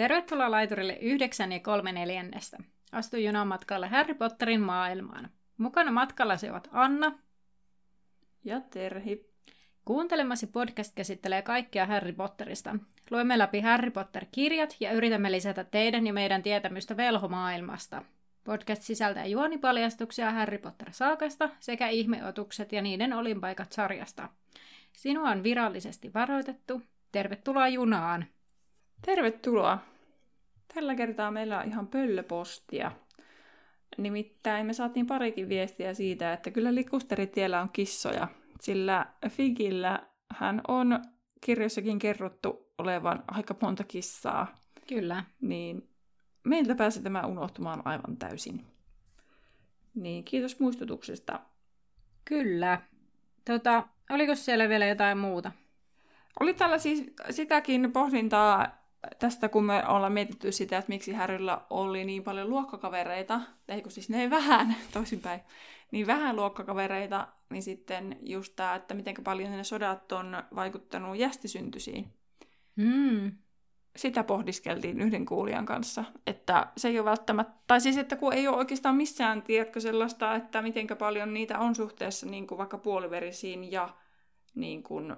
Tervetuloa laiturille 9 ja 3 neljännestä. Astu junan matkalle Harry Potterin maailmaan. Mukana matkallasi ovat Anna ja Terhi. Kuuntelemasi podcast käsittelee kaikkia Harry Potterista. Luemme läpi Harry Potter-kirjat ja yritämme lisätä teidän ja meidän tietämystä velhomaailmasta. Podcast sisältää juonipaljastuksia Harry Potter-saakasta sekä ihmeotukset ja niiden olinpaikat sarjasta. Sinua on virallisesti varoitettu. Tervetuloa junaan! Tervetuloa! Tällä kertaa meillä on ihan pöllöpostia. Nimittäin me saatiin parikin viestiä siitä, että kyllä likusteritiellä on kissoja, sillä Figillä hän on kirjossakin kerrottu olevan aika monta kissaa. Kyllä. Niin meiltä pääsi tämä unohtumaan aivan täysin. Niin, kiitos muistutuksesta. Kyllä. Tota, oliko siellä vielä jotain muuta? Oli tällä siis sitäkin pohdintaa tästä, kun me ollaan mietitty sitä, että miksi Härryllä oli niin paljon luokkakavereita, ei kun siis ne vähän, toisinpäin, niin vähän luokkakavereita, niin sitten just tämä, että miten paljon ne sodat on vaikuttanut jästisyntyisiin. Mm. Sitä pohdiskeltiin yhden kuulijan kanssa, että se ei ole välttämättä, tai siis että kun ei ole oikeastaan missään, tiedätkö, sellaista, että miten paljon niitä on suhteessa niin kuin vaikka puoliverisiin ja niin kuin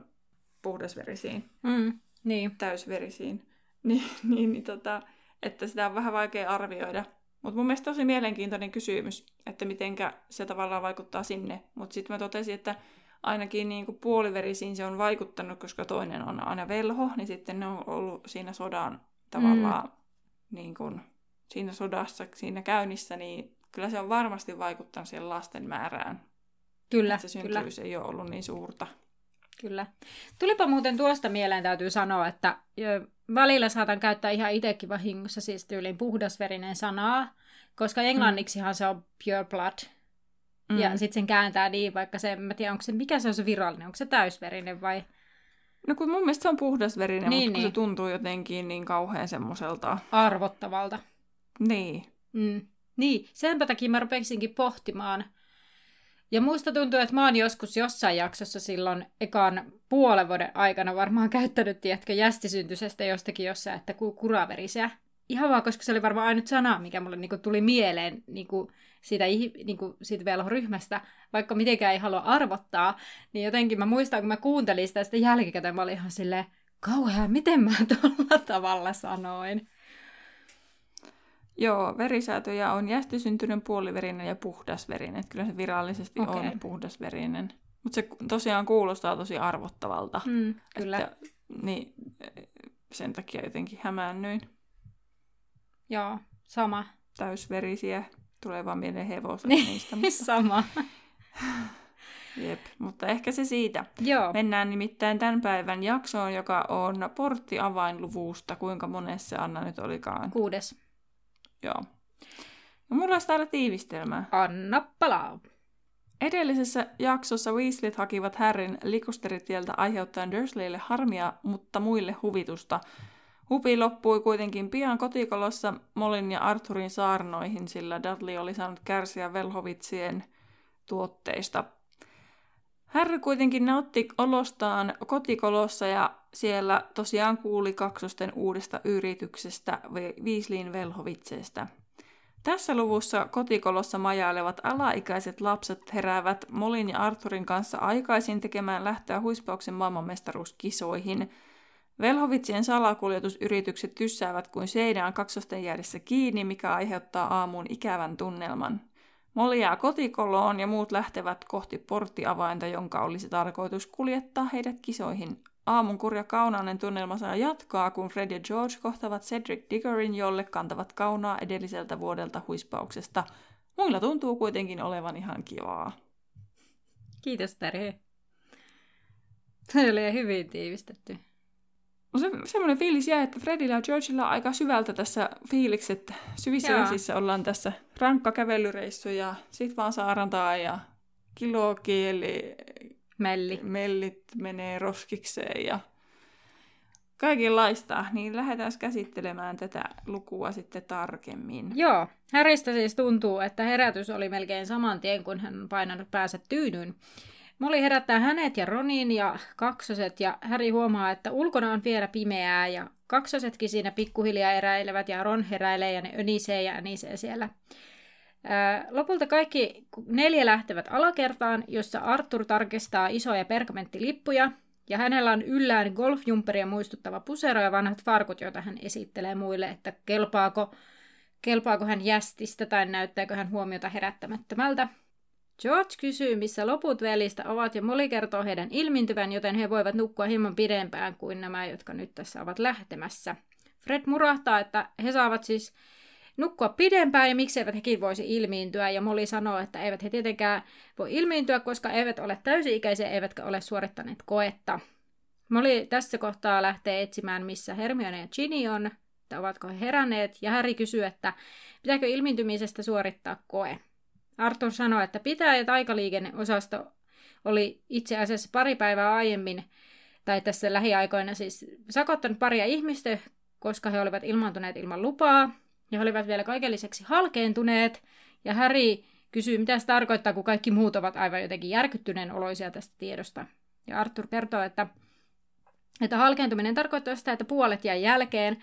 puhdasverisiin, mm. niin. täysverisiin niin, niin, niin tota, että sitä on vähän vaikea arvioida. Mutta mun mielestä tosi mielenkiintoinen kysymys, että mitenkä se tavallaan vaikuttaa sinne. Mutta sitten mä totesin, että ainakin niin kuin puoliverisiin se on vaikuttanut, koska toinen on aina velho, niin sitten ne on ollut siinä sodan tavallaan mm. niin kuin, siinä sodassa, siinä käynnissä, niin kyllä se on varmasti vaikuttanut siihen lasten määrään. Kyllä, että se syntyvyys kyllä. ei ole ollut niin suurta. Kyllä. Tulipa muuten tuosta mieleen täytyy sanoa, että välillä saatan käyttää ihan itsekin vahingossa siis tyyliin puhdasverinen sanaa, koska englanniksihan se on pure blood. Mm. Ja sitten sen kääntää niin, vaikka se, mä tiedän, onko se, mikä se on se virallinen, onko se täysverinen vai... No kun mun mielestä se on puhdasverinen, niin, mutta niin. se tuntuu jotenkin niin kauhean semmoiselta... Arvottavalta. Niin. Mm. Niin, senpä takia mä rupesinkin pohtimaan, ja muista tuntuu, että mä oon joskus jossain jaksossa silloin ekan puolen vuoden aikana varmaan käyttänyt, tiedätkö, jästisyntyisestä jostakin jossain, että kuraverisiä. Ihan vaan, koska se oli varmaan ainut sana, mikä mulle niinku tuli mieleen niinku siitä, niinku siitä velhoryhmästä, vaikka mitenkään ei halua arvottaa, niin jotenkin mä muistan, kun mä kuuntelin sitä, sitä jälkikäteen mä olin ihan silleen, kauhean, miten mä tuolla tavalla sanoin. Joo, verisäätöjä on jästisyntyinen, puoliverinen ja puhdasverinen. Kyllä se virallisesti okay. on puhdasverinen. Mutta se tosiaan kuulostaa tosi arvottavalta. Mm, kyllä. Että, niin, sen takia jotenkin hämäännyin. Joo, sama. Täysverisiä. Tulee vaan mieleen hevoset niin, niistä. Mutta... sama. Jep, mutta ehkä se siitä. Joo. Mennään nimittäin tämän päivän jaksoon, joka on porttiavainluvusta. Kuinka monessa Anna nyt olikaan? Kuudes. Joo. Ja mulla olisi täällä tiivistelmää. Anna palaa. Edellisessä jaksossa Weasleyt hakivat Harryn likusteritieltä aiheuttaen Dursleylle harmia, mutta muille huvitusta. Hupi loppui kuitenkin pian kotikolossa Molin ja Arthurin saarnoihin, sillä Dudley oli saanut kärsiä velhovitsien tuotteista. Harry kuitenkin nautti olostaan kotikolossa ja siellä tosiaan kuuli kaksosten uudesta yrityksestä Viisliin velhovitseesta. Tässä luvussa kotikolossa majailevat alaikäiset lapset heräävät Molin ja Arthurin kanssa aikaisin tekemään lähtöä huispauksen maailmanmestaruuskisoihin. Velhovitsien salakuljetusyritykset tyssäävät kuin seinään kaksosten jäädessä kiinni, mikä aiheuttaa aamuun ikävän tunnelman. Molly jää kotikoloon ja muut lähtevät kohti porttiavainta, jonka olisi tarkoitus kuljettaa heidät kisoihin Aamun kurja kaunainen tunnelma saa jatkaa, kun Fred ja George kohtavat Cedric Diggorin, jolle kantavat kaunaa edelliseltä vuodelta huispauksesta. Muilla tuntuu kuitenkin olevan ihan kivaa. Kiitos Terhi. Tämä oli hyvin tiivistetty. No se, semmoinen fiilis jäi, että Fredillä ja Georgella on aika syvältä tässä fiilikset. Syvissä vesissä ollaan tässä rankka kävelyreissu ja sit vaan saarantaa ja kilokieli Melli. mellit menee roskikseen ja kaikenlaista, niin lähdetään käsittelemään tätä lukua sitten tarkemmin. Joo, Häristä siis tuntuu, että herätys oli melkein saman tien, kun hän on painanut päänsä tyynyn. Molly herättää hänet ja Ronin ja kaksoset ja Häri huomaa, että ulkona on vielä pimeää ja kaksosetkin siinä pikkuhiljaa eräilevät ja Ron heräilee ja ne önisee ja önisee siellä. Lopulta kaikki neljä lähtevät alakertaan, jossa Arthur tarkistaa isoja pergamentilippuja ja hänellä on yllään golfjumperia muistuttava pusero ja vanhat farkut, joita hän esittelee muille, että kelpaako, kelpaako hän jästistä tai näyttääkö hän huomiota herättämättömältä. George kysyy, missä loput velistä ovat, ja Molly kertoo heidän ilmintyvän, joten he voivat nukkua hieman pidempään kuin nämä, jotka nyt tässä ovat lähtemässä. Fred murahtaa, että he saavat siis nukkua pidempään ja mikseivät hekin voisi ilmiintyä. Ja Molly sanoo, että eivät he tietenkään voi ilmiintyä, koska eivät ole täysi-ikäisiä eivätkä ole suorittaneet koetta. Molly tässä kohtaa lähtee etsimään, missä Hermione ja Ginny on, että ovatko he heränneet, ja Harry kysyy, että pitääkö ilmiintymisestä suorittaa koe. Arthur sanoi, että pitää ja taikaliikenneosasto oli itse asiassa pari päivää aiemmin, tai tässä lähiaikoina siis sakottanut paria ihmistä, koska he olivat ilmaantuneet ilman lupaa, ja he olivat vielä kaiken lisäksi halkeentuneet, ja Harry kysyy, mitä se tarkoittaa, kun kaikki muut ovat aivan jotenkin järkyttyneen oloisia tästä tiedosta. Ja Arthur kertoo, että, että halkeentuminen tarkoittaa sitä, että puolet jäi jälkeen,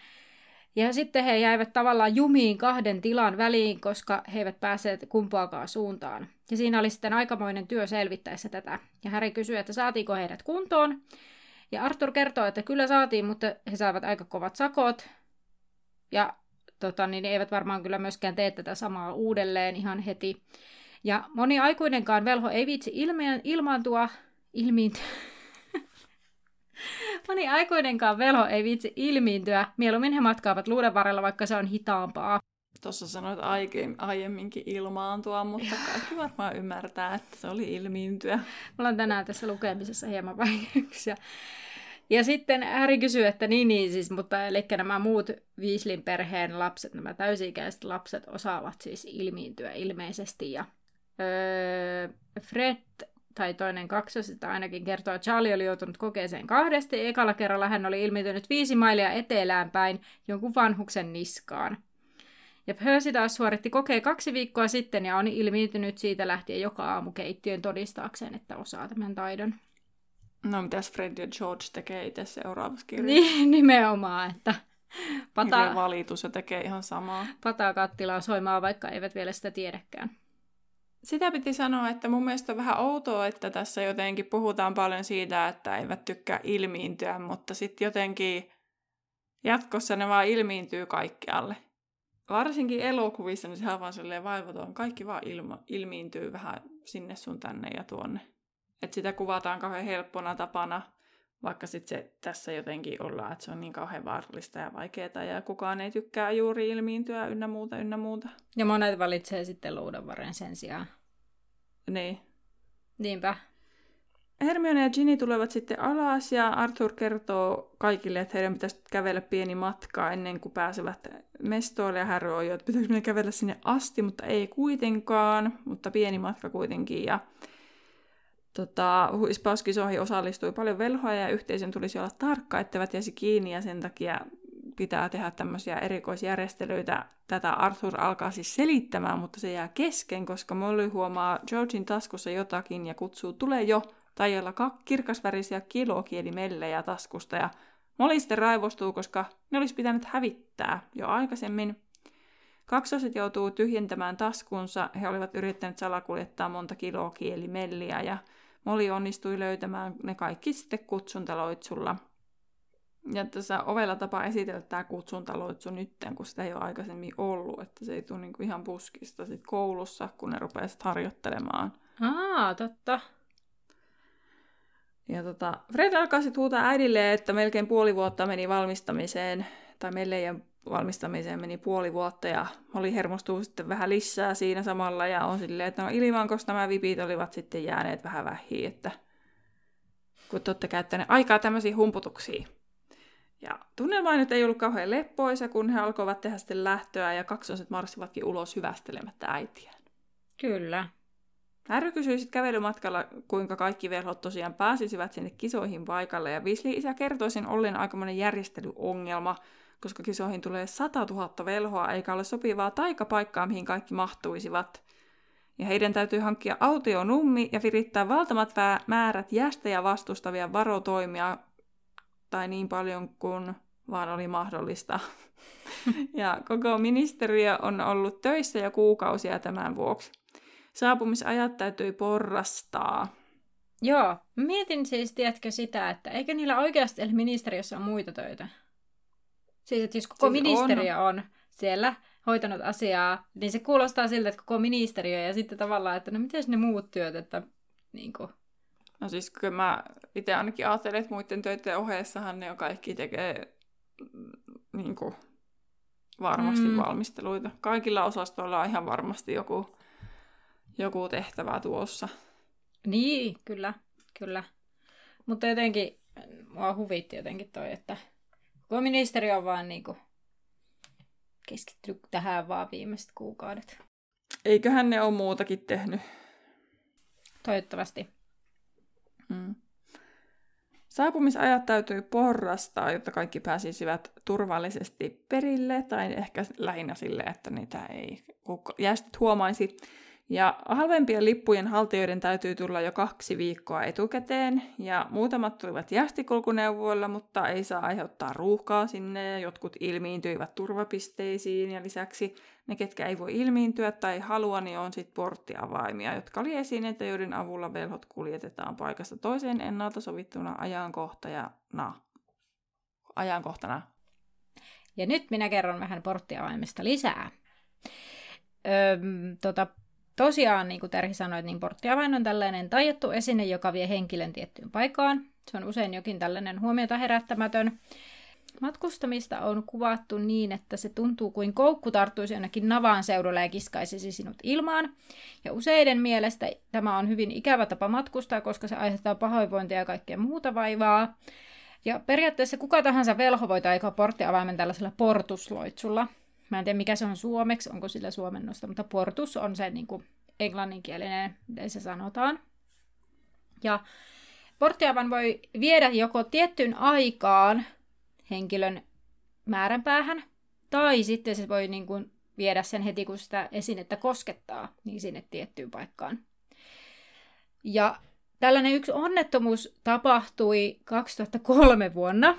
ja sitten he jäivät tavallaan jumiin kahden tilan väliin, koska he eivät päässeet kumpaakaan suuntaan. Ja siinä oli sitten aikamoinen työ selvittäessä tätä. Ja Harry kysyi, että saatiinko heidät kuntoon. Ja Arthur kertoo, että kyllä saatiin, mutta he saivat aika kovat sakot. Ja tota, niin eivät varmaan kyllä myöskään tee tätä samaa uudelleen ihan heti. Ja moni aikuinenkaan velho ei viitsi ilmaantua, ilmiintyä, Moni aikuinenkaan velho ei viitsi ilmiintyä. Mieluummin he matkaavat luuden varrella, vaikka se on hitaampaa. Tuossa sanoit aiemminkin ilmaantua, mutta kaikki varmaan ymmärtää, että se oli ilmiintyä. Mulla on tänään tässä lukemisessa hieman vaikeuksia. Ja sitten Häri kysyy, että niin, niin siis, mutta eli nämä muut Viislin perheen lapset, nämä täysi-ikäiset lapset osaavat siis ilmiintyä ilmeisesti. Ja öö, Fred tai toinen kaksosista ainakin kertoo, että Charlie oli joutunut kokeeseen kahdesti. Ekalla kerralla hän oli ilmiintynyt viisi mailia etelään päin jonkun vanhuksen niskaan. Ja Percy taas suoritti kokeen kaksi viikkoa sitten ja on ilmiintynyt siitä lähtien joka aamu keittiön todistaakseen, että osaa tämän taidon. No mitäs Fred ja George tekee itse seuraavassa kirjassa? Niin, nimenomaan, että pata... valitus ja tekee ihan samaa. Pataa kattilaa soimaa, vaikka eivät vielä sitä tiedäkään. Sitä piti sanoa, että mun mielestä on vähän outoa, että tässä jotenkin puhutaan paljon siitä, että eivät tykkää ilmiintyä, mutta sitten jotenkin jatkossa ne vaan ilmiintyy kaikkialle. Varsinkin elokuvissa, niin sehän on vaan silleen vaivoton. Kaikki vaan ilma, ilmiintyy vähän sinne sun tänne ja tuonne. Että sitä kuvataan kauhean helppona tapana, vaikka sitten se tässä jotenkin ollaan, että se on niin kauhean vaarallista ja vaikeaa ja kukaan ei tykkää juuri ilmiintyä ynnä muuta, ynnä muuta. Ja monet valitsee sitten luudanvarren sen sijaan. Niin. Niinpä. Hermione ja Ginny tulevat sitten alas ja Arthur kertoo kaikille, että heidän pitäisi kävellä pieni matka ennen kuin pääsevät mestoille. Ja Harry on jo, että pitäisi kävellä sinne asti, mutta ei kuitenkaan, mutta pieni matka kuitenkin. Ja tota, huispauskisoihin osallistui paljon velhoja ja yhteisön tulisi olla tarkka, etteivät jäisi kiinni ja sen takia pitää tehdä tämmöisiä erikoisjärjestelyitä. Tätä Arthur alkaa siis selittämään, mutta se jää kesken, koska Molly huomaa Georgin taskussa jotakin ja kutsuu tulee jo tajalla kirkasvärisiä kilokielimellejä taskusta ja Molly sitten raivostuu, koska ne olisi pitänyt hävittää jo aikaisemmin. Kaksoset joutuu tyhjentämään taskunsa. He olivat yrittäneet salakuljettaa monta kiloa kielimelliä ja Moli onnistui löytämään ne kaikki sitten kutsuntaloitsulla. Ja tässä ovella tapa esitellä tämä kutsuntaloitsu nytten, kun sitä ei ole aikaisemmin ollut, että se ei tule niinku ihan puskista sit koulussa, kun ne rupeavat harjoittelemaan. Aa, totta. Ja tota, Fred alkaa sitten huutaa äidille, että melkein puoli vuotta meni valmistamiseen, tai meille valmistamiseen meni puoli vuotta, ja oli hermostuu sitten vähän lisää siinä samalla, ja on silleen, että no ilman, koska nämä vipit olivat sitten jääneet vähän vähiin, että kun te olette käyttäneet aikaa tämmöisiin humputuksiin. Ja tunnelma nyt ei ollut kauhean leppoisa, kun he alkoivat tehdä sitten lähtöä ja kaksoset marssivatkin ulos hyvästelemättä äitiään. Kyllä. Harry kysyi sitten kävelymatkalla, kuinka kaikki velhot tosiaan pääsisivät sinne kisoihin paikalle, ja Weasley isä kertoi sen ollen aikamoinen järjestelyongelma, koska kisoihin tulee 100 000 velhoa, eikä ole sopivaa taikapaikkaa, mihin kaikki mahtuisivat. ja heidän täytyy hankkia autionummi ja virittää valtamat määrät jästejä vastustavia varotoimia, tai niin paljon kuin vaan oli mahdollista. ja koko ministeriö on ollut töissä jo kuukausia tämän vuoksi. Saapumisajat täytyi porrastaa. Joo, mietin siis, tiedätkö sitä, että eikö niillä oikeasti eli ministeriössä ole muita töitä? Siis, että jos koko siis ministeriö on. on siellä hoitanut asiaa, niin se kuulostaa siltä, että koko ministeriö ja sitten tavallaan, että no miten ne muut työt, että niin kuin... No siis kyllä mä itse ainakin ajattelen, että muiden töiden ohjeessahan ne jo kaikki tekee mm, niin kuin, varmasti mm. valmisteluita. Kaikilla osastoilla on ihan varmasti joku, joku tehtävä tuossa. Niin, kyllä, kyllä. Mutta jotenkin, mua huvitti jotenkin toi, että koko ministeri on vaan niinku keskittynyt tähän vaan viimeiset kuukaudet. Eiköhän ne ole muutakin tehnyt. Toivottavasti. Mm. Saapumisajat täytyy porrastaa, jotta kaikki pääsisivät turvallisesti perille, tai ehkä lähinnä sille, että niitä ei jästit huomaisi. Ja halvempien lippujen haltijoiden täytyy tulla jo kaksi viikkoa etukäteen, ja muutamat tulivat jästikulkuneuvoilla, mutta ei saa aiheuttaa ruuhkaa sinne, ja jotkut ilmiintyivät turvapisteisiin, ja lisäksi ne, ketkä ei voi ilmiintyä tai halua, niin on sitten porttiavaimia, jotka oli esineitä, joiden avulla velhot kuljetetaan paikasta toiseen ennalta sovittuna ajankohtajana. ajankohtana. Ja nyt minä kerron vähän porttiavaimista lisää. Öö, tota, Tosiaan, niin kuin Terhi sanoi, niin porttiavain on tällainen tajattu esine, joka vie henkilön tiettyyn paikkaan. Se on usein jokin tällainen huomiota herättämätön. Matkustamista on kuvattu niin, että se tuntuu kuin koukku tarttuisi jonnekin navaan seudulla ja kiskaisisi sinut ilmaan. Ja useiden mielestä tämä on hyvin ikävä tapa matkustaa, koska se aiheuttaa pahoinvointia ja kaikkea muuta vaivaa. Ja periaatteessa kuka tahansa velho voi taikoa porttiavaimen tällaisella portusloitsulla. Mä en tiedä, mikä se on suomeksi, onko sillä suomennosta, mutta portus on se niin kuin englanninkielinen, miten se sanotaan. Ja porttiavan voi viedä joko tiettyyn aikaan henkilön määränpäähän, tai sitten se voi niin kuin viedä sen heti, kun sitä esinettä koskettaa, niin sinne tiettyyn paikkaan. Ja tällainen yksi onnettomuus tapahtui 2003 vuonna,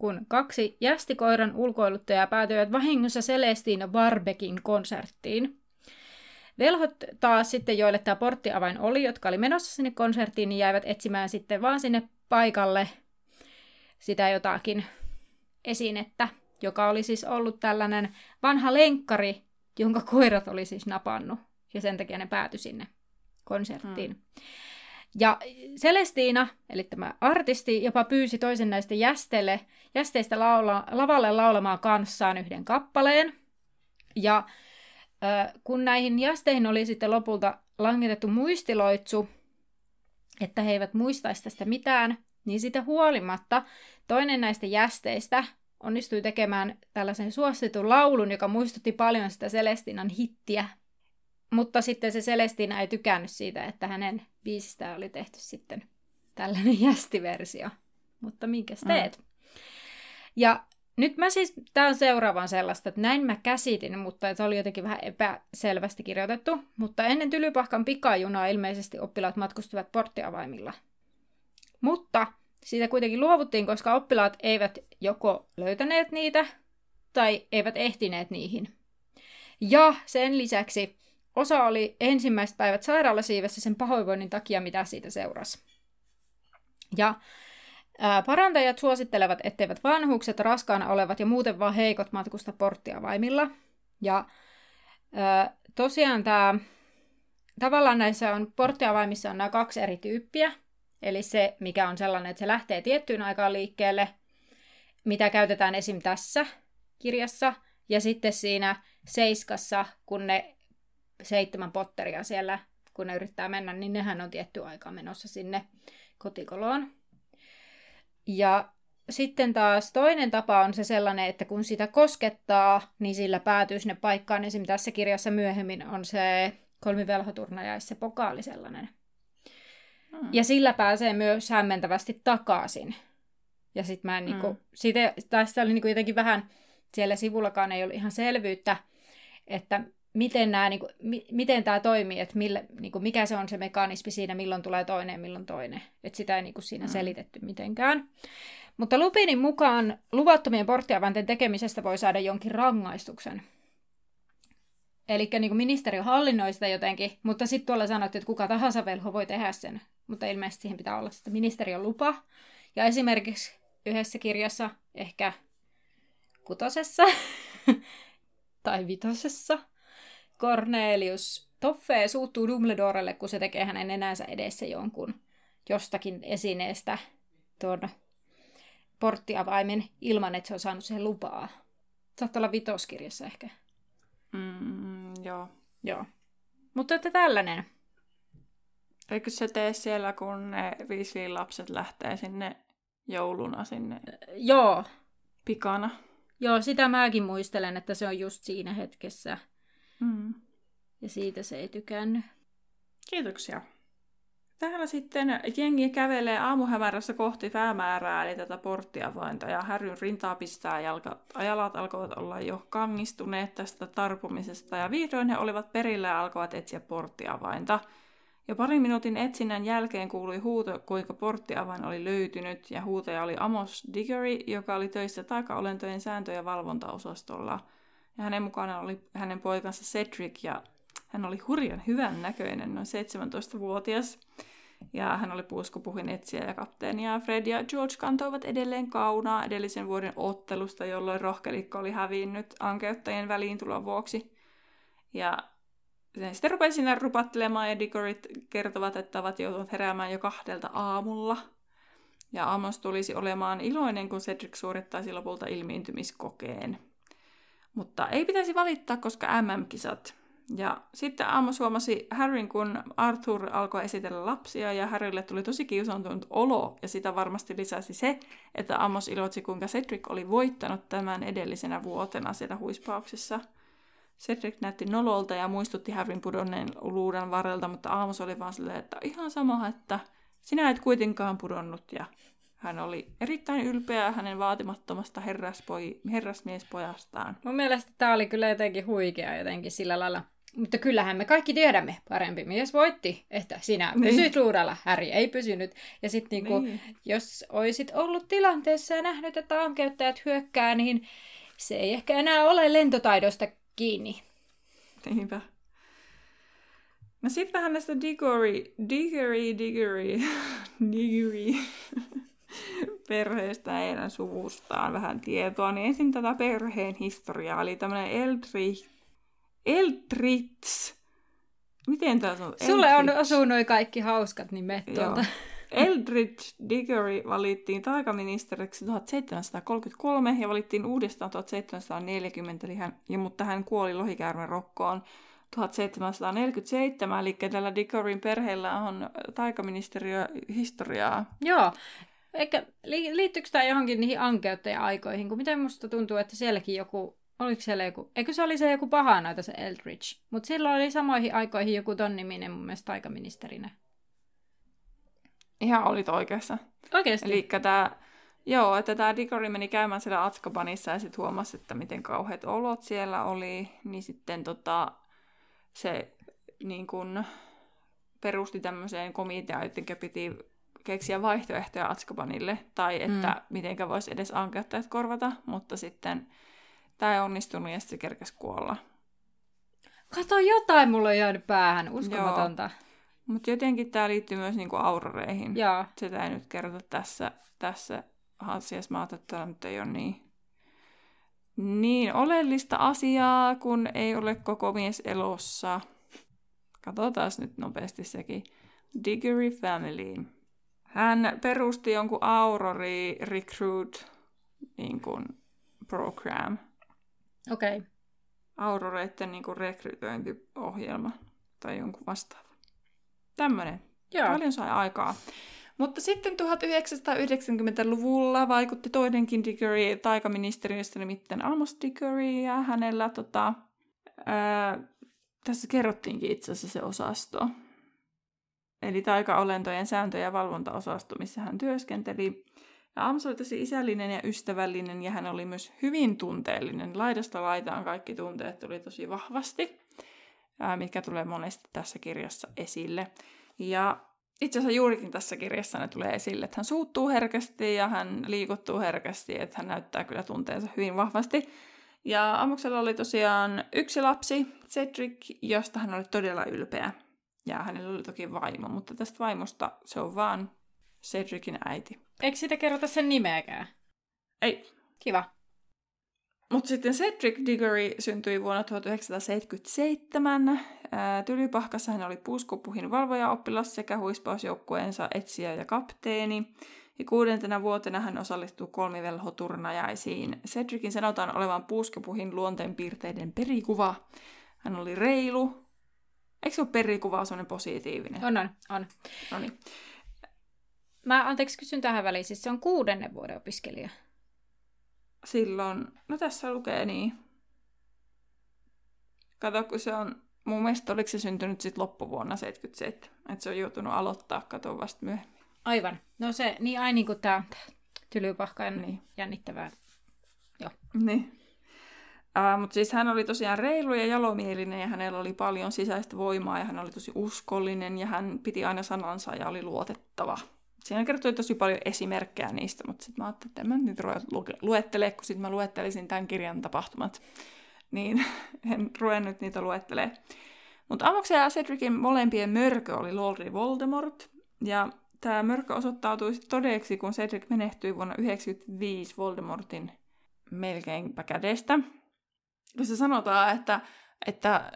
kun kaksi jästikoiran ulkoiluttajaa päätyivät vahingossa Celestina Barbekin konserttiin. Velhot taas sitten, joille tämä porttiavain oli, jotka oli menossa sinne konserttiin, niin jäivät etsimään sitten vaan sinne paikalle sitä jotakin esinettä, joka oli siis ollut tällainen vanha lenkkari, jonka koirat oli siis napannut. Ja sen takia ne päätyi sinne konserttiin. Hmm. Ja Celestiina, eli tämä artisti, jopa pyysi toisen näistä jästelle, jästeistä laula, lavalle laulamaan kanssaan yhden kappaleen. Ja äh, kun näihin jästeihin oli sitten lopulta langetettu muistiloitsu, että he eivät muistaisi tästä mitään, niin sitä huolimatta toinen näistä jästeistä onnistui tekemään tällaisen suositun laulun, joka muistutti paljon sitä Celestinan hittiä mutta sitten se Celestina ei tykännyt siitä, että hänen biisistä oli tehty sitten tällainen jästiversio. Mutta minkä teet? Mm. Ja nyt mä siis, tää on seuraavan sellaista, että näin mä käsitin, mutta se oli jotenkin vähän epäselvästi kirjoitettu. Mutta ennen Tylypahkan pikajunaa ilmeisesti oppilaat matkustivat porttiavaimilla. Mutta siitä kuitenkin luovuttiin, koska oppilaat eivät joko löytäneet niitä tai eivät ehtineet niihin. Ja sen lisäksi Osa oli ensimmäiset päivät sairaalasiivessä sen pahoinvoinnin takia, mitä siitä seurasi. Ja ää, parantajat suosittelevat, etteivät vanhukset, raskaana olevat ja muuten vaan heikot matkusta porttiavaimilla. Ja ää, tosiaan tämä, tavallaan näissä on, porttiavaimissa on nämä kaksi eri tyyppiä. Eli se, mikä on sellainen, että se lähtee tiettyyn aikaan liikkeelle, mitä käytetään esim. tässä kirjassa, ja sitten siinä seiskassa, kun ne seitsemän potteria siellä, kun ne yrittää mennä, niin nehän on tietty aika menossa sinne kotikoloon. Ja sitten taas toinen tapa on se sellainen, että kun sitä koskettaa, niin sillä päätyy sinne paikkaan. Esimerkiksi tässä kirjassa myöhemmin on se kolmivelhoturnaja se pokaali sellainen. Hmm. Ja sillä pääsee myös hämmentävästi takaisin. Ja sitten mä en hmm. niinku, siitä, tässä oli niinku jotenkin vähän, siellä sivullakaan ei ollut ihan selvyyttä, että miten, nämä, niin kuin, mi, miten tämä toimii, että mille, niin kuin, mikä se on se mekanismi siinä, milloin tulee toinen ja milloin toinen. Että sitä ei niin kuin, siinä mm. selitetty mitenkään. Mutta Lupinin mukaan luvattomien porttiavainten tekemisestä voi saada jonkin rangaistuksen. Eli niin ministeriö hallinnoi sitä jotenkin, mutta sitten tuolla sanottiin, että kuka tahansa velho voi tehdä sen. Mutta ilmeisesti siihen pitää olla sitä ministeriön lupa. Ja esimerkiksi yhdessä kirjassa, ehkä kutosessa tai vitosessa, Cornelius Toffee suuttuu Dumbledorelle, kun se tekee hänen nenänsä edessä jonkun jostakin esineestä tuon porttiavaimen ilman, että se on saanut siihen lupaa. Saattaa olla vitoskirjassa ehkä. Mm, joo. Joo. Mutta että tällainen. Eikö se tee siellä, kun ne Weasleyn lapset lähtee sinne jouluna sinne? Joo. Pikana. Joo, sitä mäkin muistelen, että se on just siinä hetkessä. Mm. Ja siitä se ei tykännyt. Kiitoksia. Täällä sitten jengi kävelee aamuhämärässä kohti päämäärää, eli tätä porttiavainta, ja Härryn rintaa pistää jalka, jalat alkoivat olla jo kangistuneet tästä tarpumisesta, ja vihdoin he olivat perillä ja alkoivat etsiä porttiavainta. Ja parin minuutin etsinnän jälkeen kuului huuto, kuinka porttiavain oli löytynyt, ja huutaja oli Amos Diggory, joka oli töissä taikaolentojen sääntö- ja valvontaosastolla. Ja hänen mukana oli hänen poikansa Cedric, ja hän oli hurjan hyvän näköinen, noin 17-vuotias. Ja hän oli puuskupuhin etsiä ja kapteeni. Ja Fred ja George kantoivat edelleen kaunaa edellisen vuoden ottelusta, jolloin rohkelikko oli hävinnyt ankeuttajien väliintulon vuoksi. Ja sitten rupesi sinne rupattelemaan ja Digorit kertovat, että ovat joutuneet heräämään jo kahdelta aamulla. Ja Amos tulisi olemaan iloinen, kun Cedric suorittaisi lopulta ilmiintymiskokeen. Mutta ei pitäisi valittaa, koska MM-kisat ja sitten Amos huomasi Harryn, kun Arthur alkoi esitellä lapsia ja Harrylle tuli tosi kiusaantunut olo ja sitä varmasti lisäsi se, että Amos iloitsi, kuinka Cedric oli voittanut tämän edellisenä vuotena siellä huispauksessa. Cedric näytti nololta ja muistutti Harryn pudonneen luudan varrelta, mutta Amos oli vaan silleen, että ihan sama, että sinä et kuitenkaan pudonnut ja hän oli erittäin ylpeä hänen vaatimattomasta herraspoi, herrasmiespojastaan. Mun mielestä tämä oli kyllä jotenkin huikea jotenkin sillä lailla mutta kyllähän me kaikki tiedämme, parempi mies voitti, että sinä niin. pysyit luudalla, Häri ei pysynyt. Ja sitten niinku, niin. jos olisit ollut tilanteessa ja nähnyt, että ankeuttajat hyökkää, niin se ei ehkä enää ole lentotaidosta kiinni. Niinpä. No sitten vähän näistä Diggory, Diggory, Diggory, Diggory perheestä ja heidän suvustaan vähän tietoa. Niin ensin tätä perheen historiaa, eli tämmöinen Eldrich Eldritz. Miten tämä on? Sulle on osunut kaikki hauskat nimet tuolta. Eldridge Diggory valittiin taikaministeriksi 1733 ja valittiin uudestaan 1740, eli hän, ja, mutta hän kuoli lohikäärmen rokkoon 1747, eli tällä Diggoryn perheellä on taikaministeriö historiaa. Joo, eikä liittyykö tämä johonkin niihin ankeuttaja-aikoihin, kun miten musta tuntuu, että sielläkin joku Oliko siellä joku, eikö se oli se joku paha noita se Eldridge? Mutta silloin oli samoihin aikoihin joku ton niminen mun mielestä aikaministerinä. Ihan olit oikeassa. Oikeasti? Eli tämä, joo, että tämä Diggory meni käymään siellä Atskabanissa ja sitten huomasi, että miten kauheat olot siellä oli. Niin sitten tota, se niin kun, perusti tämmöiseen komiteaan, joten piti keksiä vaihtoehtoja Atskabanille, tai että mm. mitenkä voisi edes ankeuttajat korvata, mutta sitten Tämä ei onnistunut ja sitten se kerkesi kuolla. Kato, jotain mulla on jäänyt päähän. Uskomatonta. Mutta jotenkin tämä liittyy myös niinku auroreihin. Joo. Sitä ei nyt kerrota tässä, tässä asiassa. Mä ajattelin, että nyt ei ole niin, niin oleellista asiaa, kun ei ole koko mies elossa. Katsotaan nyt nopeasti sekin. Diggory Family. Hän perusti jonkun Aurori Recruit niin kuin, program – Okei. Okay. Auroreiden niin rekrytointiohjelma tai jonkun vastaava. Tämmöinen. Joo. Paljon sai aikaa. Mutta sitten 1990-luvulla vaikutti toinenkin Diggory taikaministeriöstä, nimittäin Amos Diggory, ja hänellä tota, ää, tässä kerrottiinkin itse asiassa se osasto. Eli taikaolentojen sääntö- ja valvontaosasto, missä hän työskenteli. Ja Ams oli tosi isällinen ja ystävällinen ja hän oli myös hyvin tunteellinen. Laidasta laitaan kaikki tunteet tuli tosi vahvasti. mitkä tulee monesti tässä kirjassa esille. Ja itse asiassa juurikin tässä kirjassa ne tulee esille, että hän suuttuu herkästi ja hän liikuttuu herkästi, että hän näyttää kyllä tunteensa hyvin vahvasti. Ja Amuksella oli tosiaan yksi lapsi, Cedric, josta hän oli todella ylpeä. Ja hänellä oli toki vaimo, mutta tästä vaimosta se on vaan Cedricin äiti. Eikö sitä kerrota sen nimeäkään? Ei. Kiva. Mutta sitten Cedric Diggory syntyi vuonna 1977. Tylypahkassa hän oli puuskupuhin valvojaoppilas sekä huispausjoukkueensa etsijä ja kapteeni. Ja kuudentena vuotena hän osallistuu kolmivelhoturnajaisiin. Cedricin sanotaan olevan puuskupuhin luonteenpiirteiden perikuva. Hän oli reilu. Eikö se ole perikuva sellainen positiivinen? On, on, on. No niin. Mä anteeksi kysyn tähän väliin, siis se on kuudennen vuoden opiskelija. Silloin, no tässä lukee niin. Kato, kun se on, mun mielestä oliko se syntynyt sitten loppuvuonna 77. Että se on joutunut aloittaa, kato vasta myöhemmin. Aivan. No se, niin ai niin kuin tää tylypahkain niin. jännittävää. Joo. Niin. Uh, mutta siis hän oli tosiaan reilu ja jalomielinen ja hänellä oli paljon sisäistä voimaa ja hän oli tosi uskollinen ja hän piti aina sanansa ja oli luotettava. Siinä kertoi tosi paljon esimerkkejä niistä, mutta sitten mä ajattelin, että en mä nyt luettele, kun sitten mä luettelisin tämän kirjan tapahtumat. Niin en ruvennut niitä luettelee. Mutta Amoksen ja Cedricin molempien mörkö oli Lordi Voldemort. Ja tämä mörkö osoittautui todeksi, kun Cedric menehtyi vuonna 1995 Voldemortin melkeinpä kädestä. Kun se sanotaan, että, että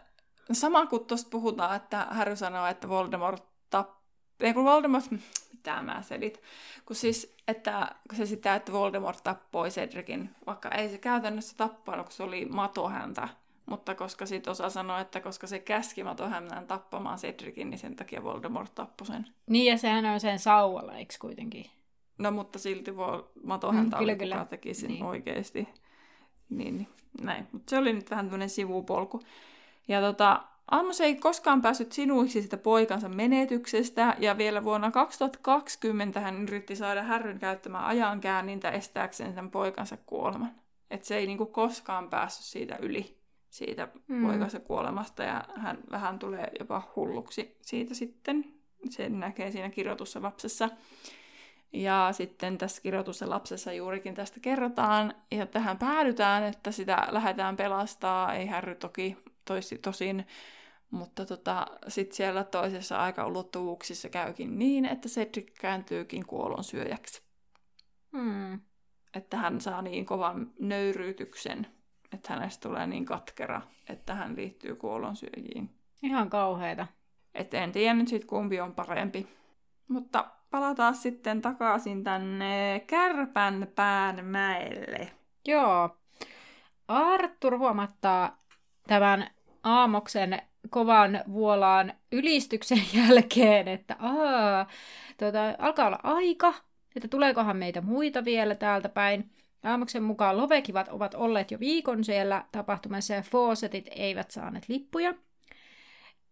sama kuin tuosta puhutaan, että Harry sanoo, että Voldemort tappoi ei kun Voldemort, mitä mä selit, kun siis, että kun se sitä, että Voldemort tappoi Cedricin, vaikka ei se käytännössä tappanut, kun se oli mato häntä, mutta koska sitten osa sanoi, että koska se käski mato hänen tappamaan Cedricin, niin sen takia Voldemort tappoi sen. Niin, ja sehän on sen sauvalla, eikö kuitenkin? No, mutta silti vo, mato häntä mm, kyllä, oli, kyllä. teki sen niin. oikeasti. Niin, niin, näin. Mutta se oli nyt vähän tämmöinen sivupolku. Ja tota, Amos ei koskaan päässyt sinuiksi sitä poikansa menetyksestä, ja vielä vuonna 2020 hän yritti saada Härryn käyttämään ajankäännintä estääkseen sen poikansa kuoleman. Että se ei niinku koskaan päässyt siitä yli, siitä mm. poikansa kuolemasta, ja hän vähän tulee jopa hulluksi siitä sitten. Sen näkee siinä kirjoitussa lapsessa. Ja sitten tässä kirjoitussa lapsessa juurikin tästä kerrotaan, ja tähän päädytään, että sitä lähdetään pelastaa. Ei Härry toki toisi, tosin mutta tota, sitten siellä toisessa aikaulottuvuuksissa käykin niin, että Cedric kääntyykin kuolonsyöjäksi. Hmm. Että hän saa niin kovan nöyryytyksen, että hänestä tulee niin katkera, että hän liittyy kuolonsyöjiin. Ihan kauheita. Et en tiedä nyt sit kumpi on parempi. Mutta palataan sitten takaisin tänne Kärpän pään mäelle. Joo. Arthur huomattaa tämän Aamoksen kovan vuolaan ylistyksen jälkeen, että aa, tota, alkaa olla aika, että tuleekohan meitä muita vielä täältä päin. Aamuksen mukaan lovekivat ovat olleet jo viikon siellä tapahtumassa ja Fawcettit eivät saaneet lippuja.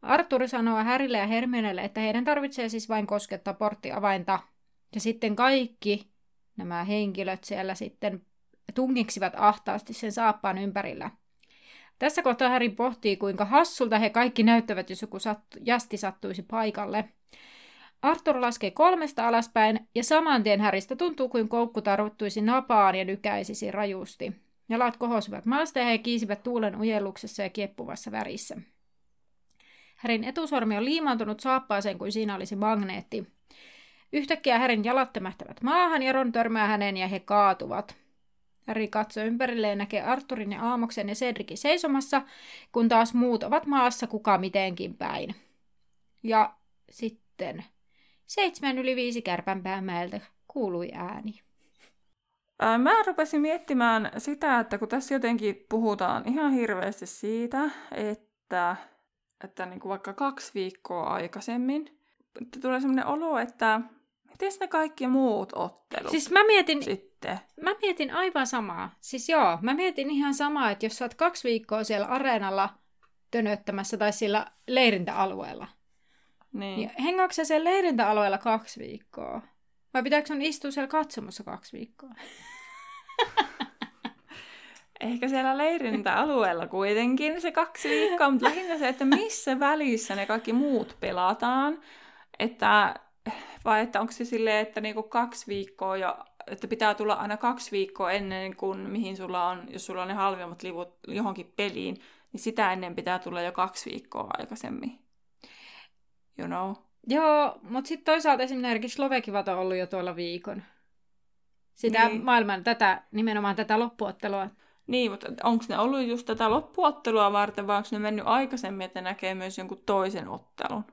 Arthur sanoo Härille ja Hermionelle, että heidän tarvitsee siis vain koskettaa porttiavainta. Ja sitten kaikki nämä henkilöt siellä sitten tungiksivat ahtaasti sen saappaan ympärillä – tässä kohtaa Harry pohtii, kuinka hassulta he kaikki näyttävät, jos joku sattu, jästi sattuisi paikalle. Arthur laskee kolmesta alaspäin, ja saman tien Häristä tuntuu, kuin koukku tarvittuisi napaan ja nykäisisi rajusti. Jalat kohosivat maasta ja he kiisivät tuulen ujelluksessa ja kieppuvassa värissä. Härin etusormi on liimaantunut saappaaseen kuin siinä olisi magneetti. Yhtäkkiä Härin jalat tömähtävät maahan ja Ron törmää hänen ja he kaatuvat. Harry katsoo ympärilleen ja näkee Arturin ja Aamoksen ja Cedricin seisomassa, kun taas muut ovat maassa kuka mitenkin päin. Ja sitten seitsemän yli viisi kärpänpäämäeltä kuului ääni. Mä rupesin miettimään sitä, että kun tässä jotenkin puhutaan ihan hirveästi siitä, että, että niin kuin vaikka kaksi viikkoa aikaisemmin, tulee sellainen olo, että miten ne kaikki muut ottelut Siis mä mietin, sitten? Mä mietin aivan samaa. Siis joo, mä mietin ihan samaa, että jos sä oot kaksi viikkoa siellä areenalla tönöttämässä tai sillä leirintäalueella, niin, niin hengaatko sä siellä leirintäalueella kaksi viikkoa? Vai pitääkö sun istua siellä katsomassa kaksi viikkoa? ehkä siellä leirintäalueella kuitenkin se kaksi viikkoa, mutta lähinnä se, että missä välissä ne kaikki muut pelataan. Että, vai että onko se silleen, että niinku kaksi viikkoa jo, että pitää tulla aina kaksi viikkoa ennen kuin mihin sulla on, jos sulla on ne halvemmat livut johonkin peliin, niin sitä ennen pitää tulla jo kaksi viikkoa aikaisemmin. You know? Joo, mutta sitten toisaalta esimerkiksi Slovekivat on ollut jo tuolla viikon. Sitä niin. maailman, tätä, nimenomaan tätä loppuottelua. Niin, mutta onko ne ollut just tätä loppuottelua varten, vai onko ne mennyt aikaisemmin, että ne näkee myös jonkun toisen ottelun?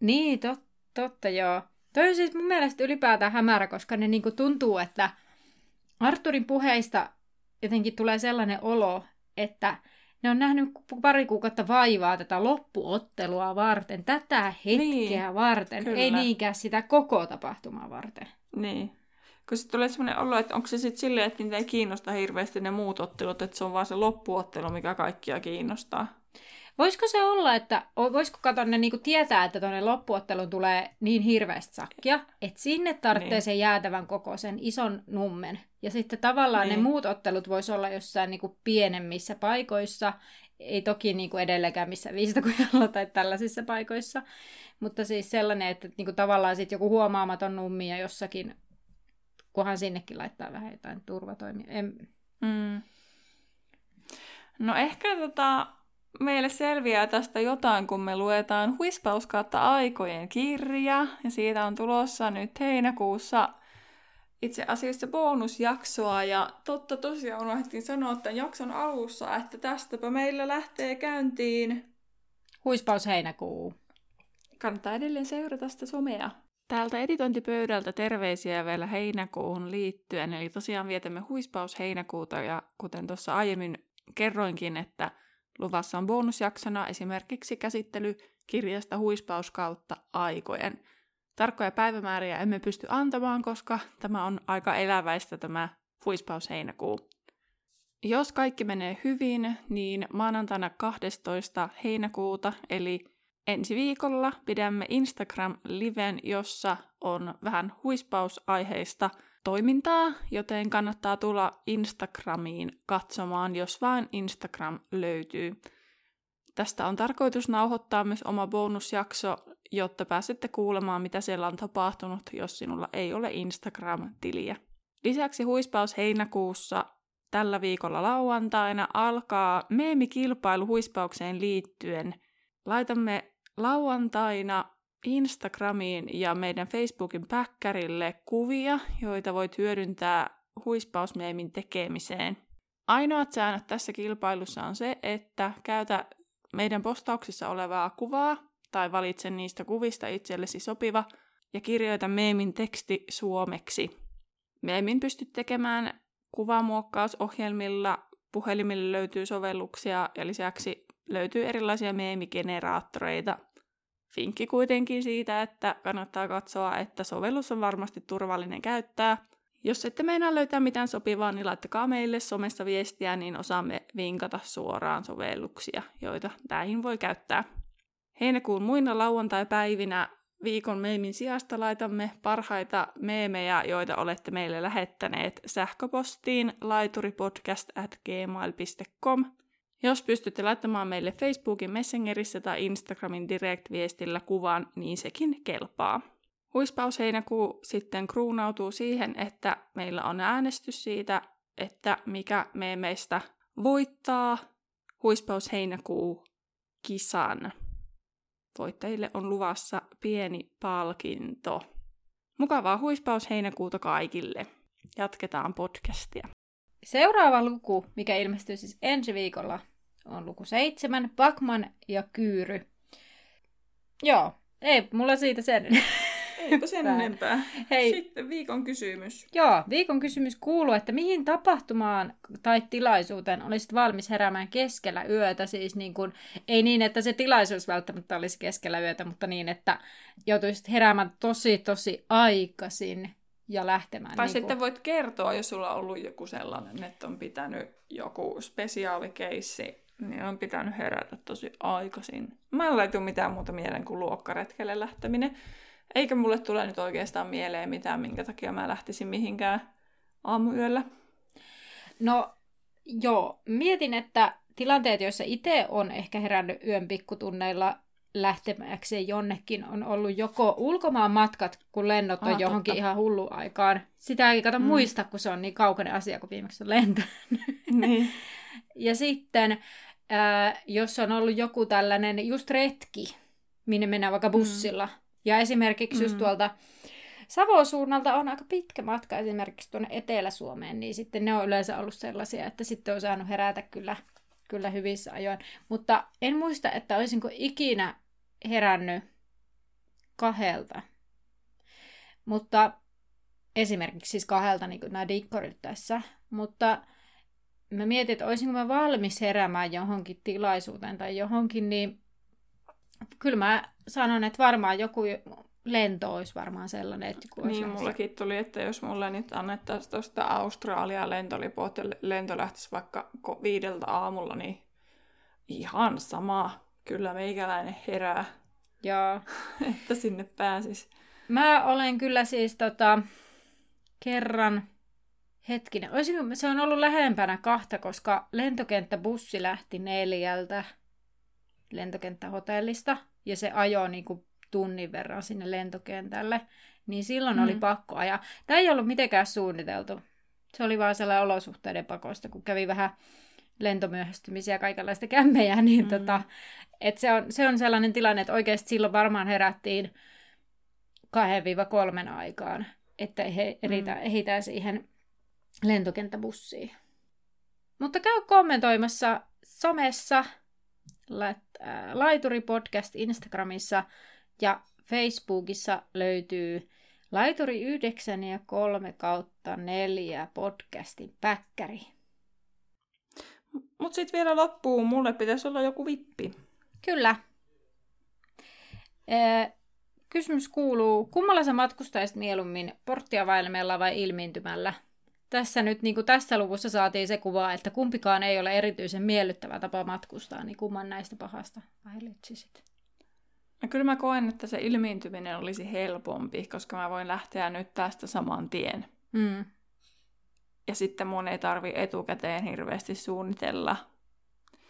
Niin, tot, totta joo. Toi on siis mun mielestä ylipäätään hämärä, koska ne niinku tuntuu, että Arturin puheista jotenkin tulee sellainen olo, että ne on nähnyt pari kuukautta vaivaa tätä loppuottelua varten, tätä hetkeä niin, varten, kyllä. ei niinkään sitä koko tapahtumaa varten. Niin. Kun sitten tulee sellainen olo, että onko se sitten silleen, että niitä ei kiinnosta hirveästi ne muut ottelut, että se on vaan se loppuottelu, mikä kaikkia kiinnostaa. Voisiko se olla, että voisiko kato ne niinku tietää, että tuonne loppuotteluun tulee niin hirveästi sakkia, että sinne tarvitsee niin. sen jäätävän kokoisen ison nummen. Ja sitten tavallaan niin. ne muut ottelut vois olla jossain niinku pienemmissä paikoissa, ei toki niinku edelleenkään missä viistokujalla tai tällaisissa paikoissa, mutta siis sellainen, että niinku tavallaan sitten joku huomaamaton nummi ja jossakin, kunhan sinnekin laittaa vähän jotain turvatoimia. En... Mm. No ehkä tota, meille selviää tästä jotain, kun me luetaan Huispaus kautta aikojen kirja, ja siitä on tulossa nyt heinäkuussa itse asiassa bonusjaksoa, ja totta tosiaan unohdettiin sanoa tämän jakson alussa, että tästäpä meillä lähtee käyntiin Huispaus heinäkuu. Kannattaa edelleen seurata sitä somea. Täältä editointipöydältä terveisiä vielä heinäkuuhun liittyen, eli tosiaan vietämme huispaus heinäkuuta, ja kuten tuossa aiemmin kerroinkin, että Luvassa on bonusjaksona esimerkiksi käsittely kirjasta Huispaus kautta aikojen. Tarkkoja päivämääriä emme pysty antamaan, koska tämä on aika eläväistä tämä Huispaus heinäkuu. Jos kaikki menee hyvin, niin maanantaina 12. heinäkuuta, eli ensi viikolla, pidämme Instagram-liven, jossa on vähän huispausaiheista – toimintaa, joten kannattaa tulla Instagramiin katsomaan, jos vain Instagram löytyy. Tästä on tarkoitus nauhoittaa myös oma bonusjakso, jotta pääsette kuulemaan, mitä siellä on tapahtunut, jos sinulla ei ole Instagram-tiliä. Lisäksi huispaus heinäkuussa tällä viikolla lauantaina alkaa meemikilpailu huispaukseen liittyen. Laitamme lauantaina Instagramiin ja meidän Facebookin päkkärille kuvia, joita voit hyödyntää huispausmeemin tekemiseen. Ainoat säännöt tässä kilpailussa on se, että käytä meidän postauksissa olevaa kuvaa tai valitse niistä kuvista itsellesi sopiva ja kirjoita meemin teksti suomeksi. Meemin pystyt tekemään kuvamuokkausohjelmilla, puhelimille löytyy sovelluksia ja lisäksi löytyy erilaisia meemigeneraattoreita – Finkki kuitenkin siitä, että kannattaa katsoa, että sovellus on varmasti turvallinen käyttää. Jos ette meinaa löytää mitään sopivaa, niin laittakaa meille somessa viestiä, niin osaamme vinkata suoraan sovelluksia, joita näihin voi käyttää. Heinäkuun muina lauantai-päivinä viikon meemin sijasta laitamme parhaita meemejä, joita olette meille lähettäneet sähköpostiin laituripodcast.gmail.com jos pystytte laittamaan meille Facebookin Messengerissä tai Instagramin direct-viestillä kuvan, niin sekin kelpaa. Huispaus heinäkuu sitten kruunautuu siihen, että meillä on äänestys siitä, että mikä meistä voittaa Huispaus heinäkuu kisan. Voittajille on luvassa pieni palkinto. Mukavaa huispaus heinäkuuta kaikille. Jatketaan podcastia. Seuraava luku, mikä ilmestyy siis ensi viikolla, on luku seitsemän, Bakman ja Kyyry. Joo, ei mulla siitä sen Eipä sen enempää. Hei. Sitten viikon kysymys. Joo, viikon kysymys kuuluu, että mihin tapahtumaan tai tilaisuuteen olisit valmis heräämään keskellä yötä? Siis niin kuin, ei niin, että se tilaisuus välttämättä olisi keskellä yötä, mutta niin, että joutuisit heräämään tosi tosi aikaisin ja lähtemään. Tai niin sitten kuin... voit kertoa, jos sulla on ollut joku sellainen, että on pitänyt joku spesiaalikeissi niin on pitänyt herätä tosi aikaisin. Mä en laitu mitään muuta mieleen kuin luokkaretkelle lähteminen. Eikä mulle tule nyt oikeastaan mieleen mitään, minkä takia mä lähtisin mihinkään aamuyöllä. No, joo, mietin, että tilanteet, joissa itse on ehkä herännyt yön pikkutunneilla lähtemäkseen jonnekin, on ollut joko ulkomaan matkat, kun lennot on ah, johonkin totta. ihan hullu aikaan. Sitä ei kato mm. muista, kun se on niin kaukainen asia, kun viimeksi on lentänyt. Niin. ja sitten, äh, jos on ollut joku tällainen just retki, minne mennään vaikka mm. bussilla, mm. ja esimerkiksi mm. just tuolta Savon suunnalta on aika pitkä matka esimerkiksi tuonne Etelä-Suomeen, niin sitten ne on yleensä ollut sellaisia, että sitten on saanut herätä kyllä, kyllä hyvissä ajoin. Mutta en muista, että olisinko ikinä herännyt kahdelta. Mutta esimerkiksi siis kahdelta niin kuin nämä dikkorit tässä. Mutta mä mietin, että olisinko mä valmis heräämään johonkin tilaisuuteen tai johonkin, niin kyllä mä sanon, että varmaan joku lento olisi varmaan sellainen, että kun Niin, mullakin tuli, että jos mulle nyt annettaisiin tuosta Australiaa lentoliput ja lento lähtisi vaikka viideltä aamulla, niin ihan sama. Kyllä meikäläinen herää. Joo. että sinne pääsis. Mä olen kyllä siis tota, kerran, hetkinen, olisin, se on ollut lähempänä kahta, koska lentokenttäbussi lähti neljältä lentokenttähotellista ja se ajoi niin kuin tunnin verran sinne lentokentälle, niin silloin mm. oli pakko ajaa. Tämä ei ollut mitenkään suunniteltu. Se oli vaan sellainen olosuhteiden pakosta, kun kävi vähän lentomyöhästymisiä ja kaikenlaista kämmejä, niin mm. tota, et se, on, se on sellainen tilanne, että oikeasti silloin varmaan herättiin 2-3 aikaan, että he mm. ehitään siihen lentokenttäbussiin. Mutta käy kommentoimassa somessa, Laituri Podcast Instagramissa ja Facebookissa löytyy Laituri 9 ja 3 kautta 4 podcastin päkkäri. Mutta sitten vielä loppuun, mulle pitäisi olla joku vippi. Kyllä. Ee, kysymys kuuluu, kummalla sä matkustaisit mieluummin, porttiavaimella vai ilmiintymällä? Tässä nyt niin kuin tässä luvussa saatiin se kuva, että kumpikaan ei ole erityisen miellyttävä tapa matkustaa, niin kumman näistä pahasta valitsisit? No kyllä mä koen, että se ilmiintyminen olisi helpompi, koska mä voin lähteä nyt tästä saman tien. Mm. Ja sitten mun ei tarvi etukäteen hirveästi suunnitella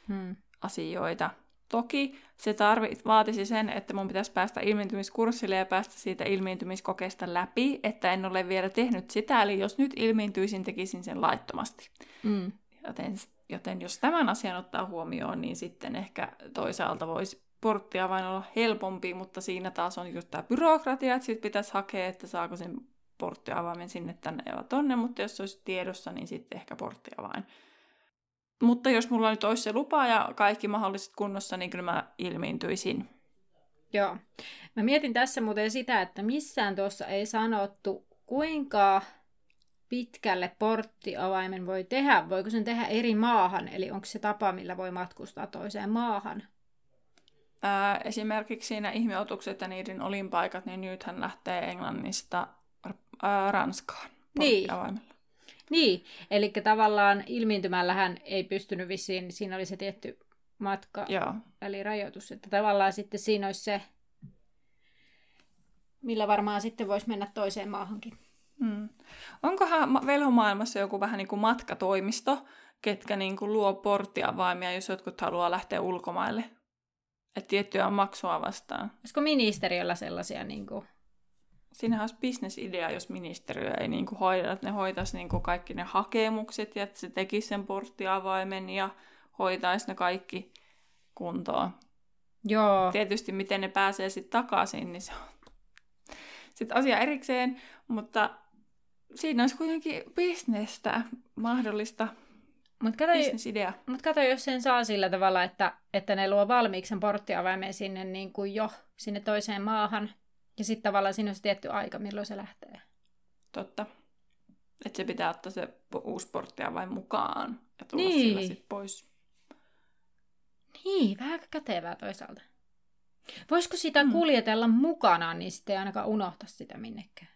mm. asioita. Toki se tarvi, vaatisi sen, että mun pitäisi päästä ilmiintymiskurssille ja päästä siitä ilmiintymiskokeesta läpi, että en ole vielä tehnyt sitä. Eli jos nyt ilmiintyisin, tekisin sen laittomasti. Mm. Joten, joten jos tämän asian ottaa huomioon, niin sitten ehkä toisaalta voisi porttia vain olla helpompi, mutta siinä taas on just tämä byrokratia, että sitten pitäisi hakea, että saako sen porttiavaimen sinne tänne ja tonne, mutta jos se olisi tiedossa, niin sitten ehkä porttiavain. Mutta jos mulla nyt olisi se lupa ja kaikki mahdolliset kunnossa, niin kyllä mä ilmiintyisin. Joo. Mä mietin tässä muuten sitä, että missään tuossa ei sanottu, kuinka pitkälle porttiavaimen voi tehdä. Voiko sen tehdä eri maahan, eli onko se tapa, millä voi matkustaa toiseen maahan? Ää, esimerkiksi siinä ihmeotukset ja niiden olinpaikat, niin nythän lähtee Englannista ää, Ranskaan. Niin. Niin, eli tavallaan ilmiintymällähän ei pystynyt vissiin, siinä oli se tietty matka, Joo. eli rajoitus, että tavallaan sitten siinä olisi se, millä varmaan sitten voisi mennä toiseen maahankin. Hmm. Onkohan velhomaailmassa joku vähän niin kuin matkatoimisto, ketkä niin kuin luo porttiavaimia, jos jotkut haluaa lähteä ulkomaille? Että tiettyä maksua vastaan. Olisiko ministeriöllä sellaisia niin kuin... Siinähän olisi bisnesidea, jos ministeriö ei niin kuin hoida, että ne hoitaisi niin kuin kaikki ne hakemukset ja että se tekisi sen porttiavaimen ja hoitaisi ne kaikki kuntoon. Joo. Tietysti miten ne pääsee sitten takaisin, niin se on sitten asia erikseen, mutta siinä olisi kuitenkin bisnestä mahdollista mutta kato, mut kato, jos sen saa sillä tavalla, että, että ne luo valmiiksi sen porttiavaimen sinne niin kuin jo sinne toiseen maahan, ja sitten tavallaan siinä on se tietty aika, milloin se lähtee. Totta. Että se pitää ottaa se uusi porttiavain mukaan ja tulla niin. sillä sitten pois. Niin, vähän kätevää toisaalta. Voisiko sitä hmm. kuljetella mukana, niin sitten ei ainakaan unohta sitä minnekään.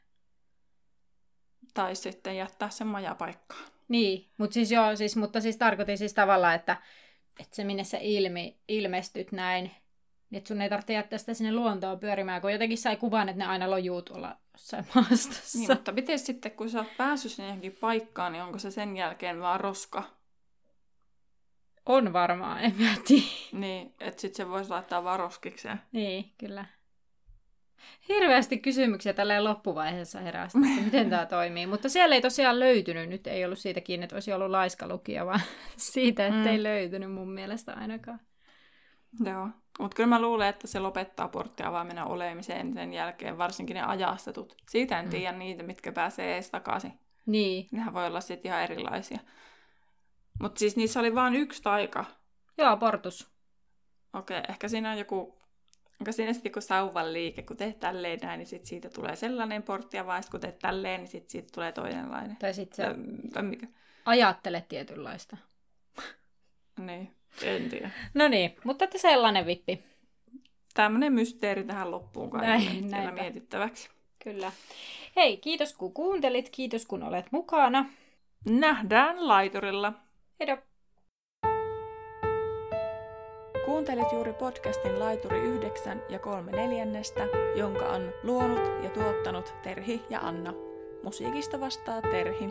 Tai sitten jättää sen majapaikkaan. Niin, mutta siis joo, siis, mutta siis tarkoitin siis tavallaan, että, että se minne sä ilmi, ilmestyt näin, että sun ei tarvitse jättää sitä sinne luontoon pyörimään, kun jotenkin sai kuvan, että ne aina lojuu tuolla jossain maastossa. Niin, mutta miten sitten, kun sä oot päässyt sinne johonkin paikkaan, niin onko se sen jälkeen vaan roska? On varmaan, en mä tiedä. Niin, että sitten se voisi laittaa varoskikseen. Niin, kyllä. Hirveästi kysymyksiä tällä loppuvaiheessa herää, että miten tämä toimii. Mutta siellä ei tosiaan löytynyt, nyt ei ollut siitä kiinni, että olisi ollut laiskalukija, vaan siitä, että ei mm. löytynyt mun mielestä ainakaan. Joo, mutta kyllä mä luulen, että se lopettaa porttiavaimena olemiseen sen jälkeen, varsinkin ne ajastetut. Siitä en mm. tiedä niitä, mitkä pääsee ees takaisin. Niin. Nehän voi olla sitten ihan erilaisia. Mutta siis niissä oli vain yksi taika. Joo, portus. Okei, okay, ehkä siinä on joku Onko siinä sitten joku sauvan liike, kun teet tälleen näin, niin sit siitä tulee sellainen portti, ja kun teet tälleen, niin sit siitä tulee toinenlainen. Tai sitten tai mikä? ajattelet tietynlaista. niin, en tiedä. no niin, mutta että sellainen vippi. Tämmöinen mysteeri tähän loppuun kaikille näin, mietittäväksi. Kyllä. Hei, kiitos kun kuuntelit, kiitos kun olet mukana. Nähdään laiturilla. Heidop. Kuuntelit juuri podcastin Laituri 9 ja 3 neljännestä, jonka on luonut ja tuottanut Terhi ja Anna. Musiikista vastaa Terhi.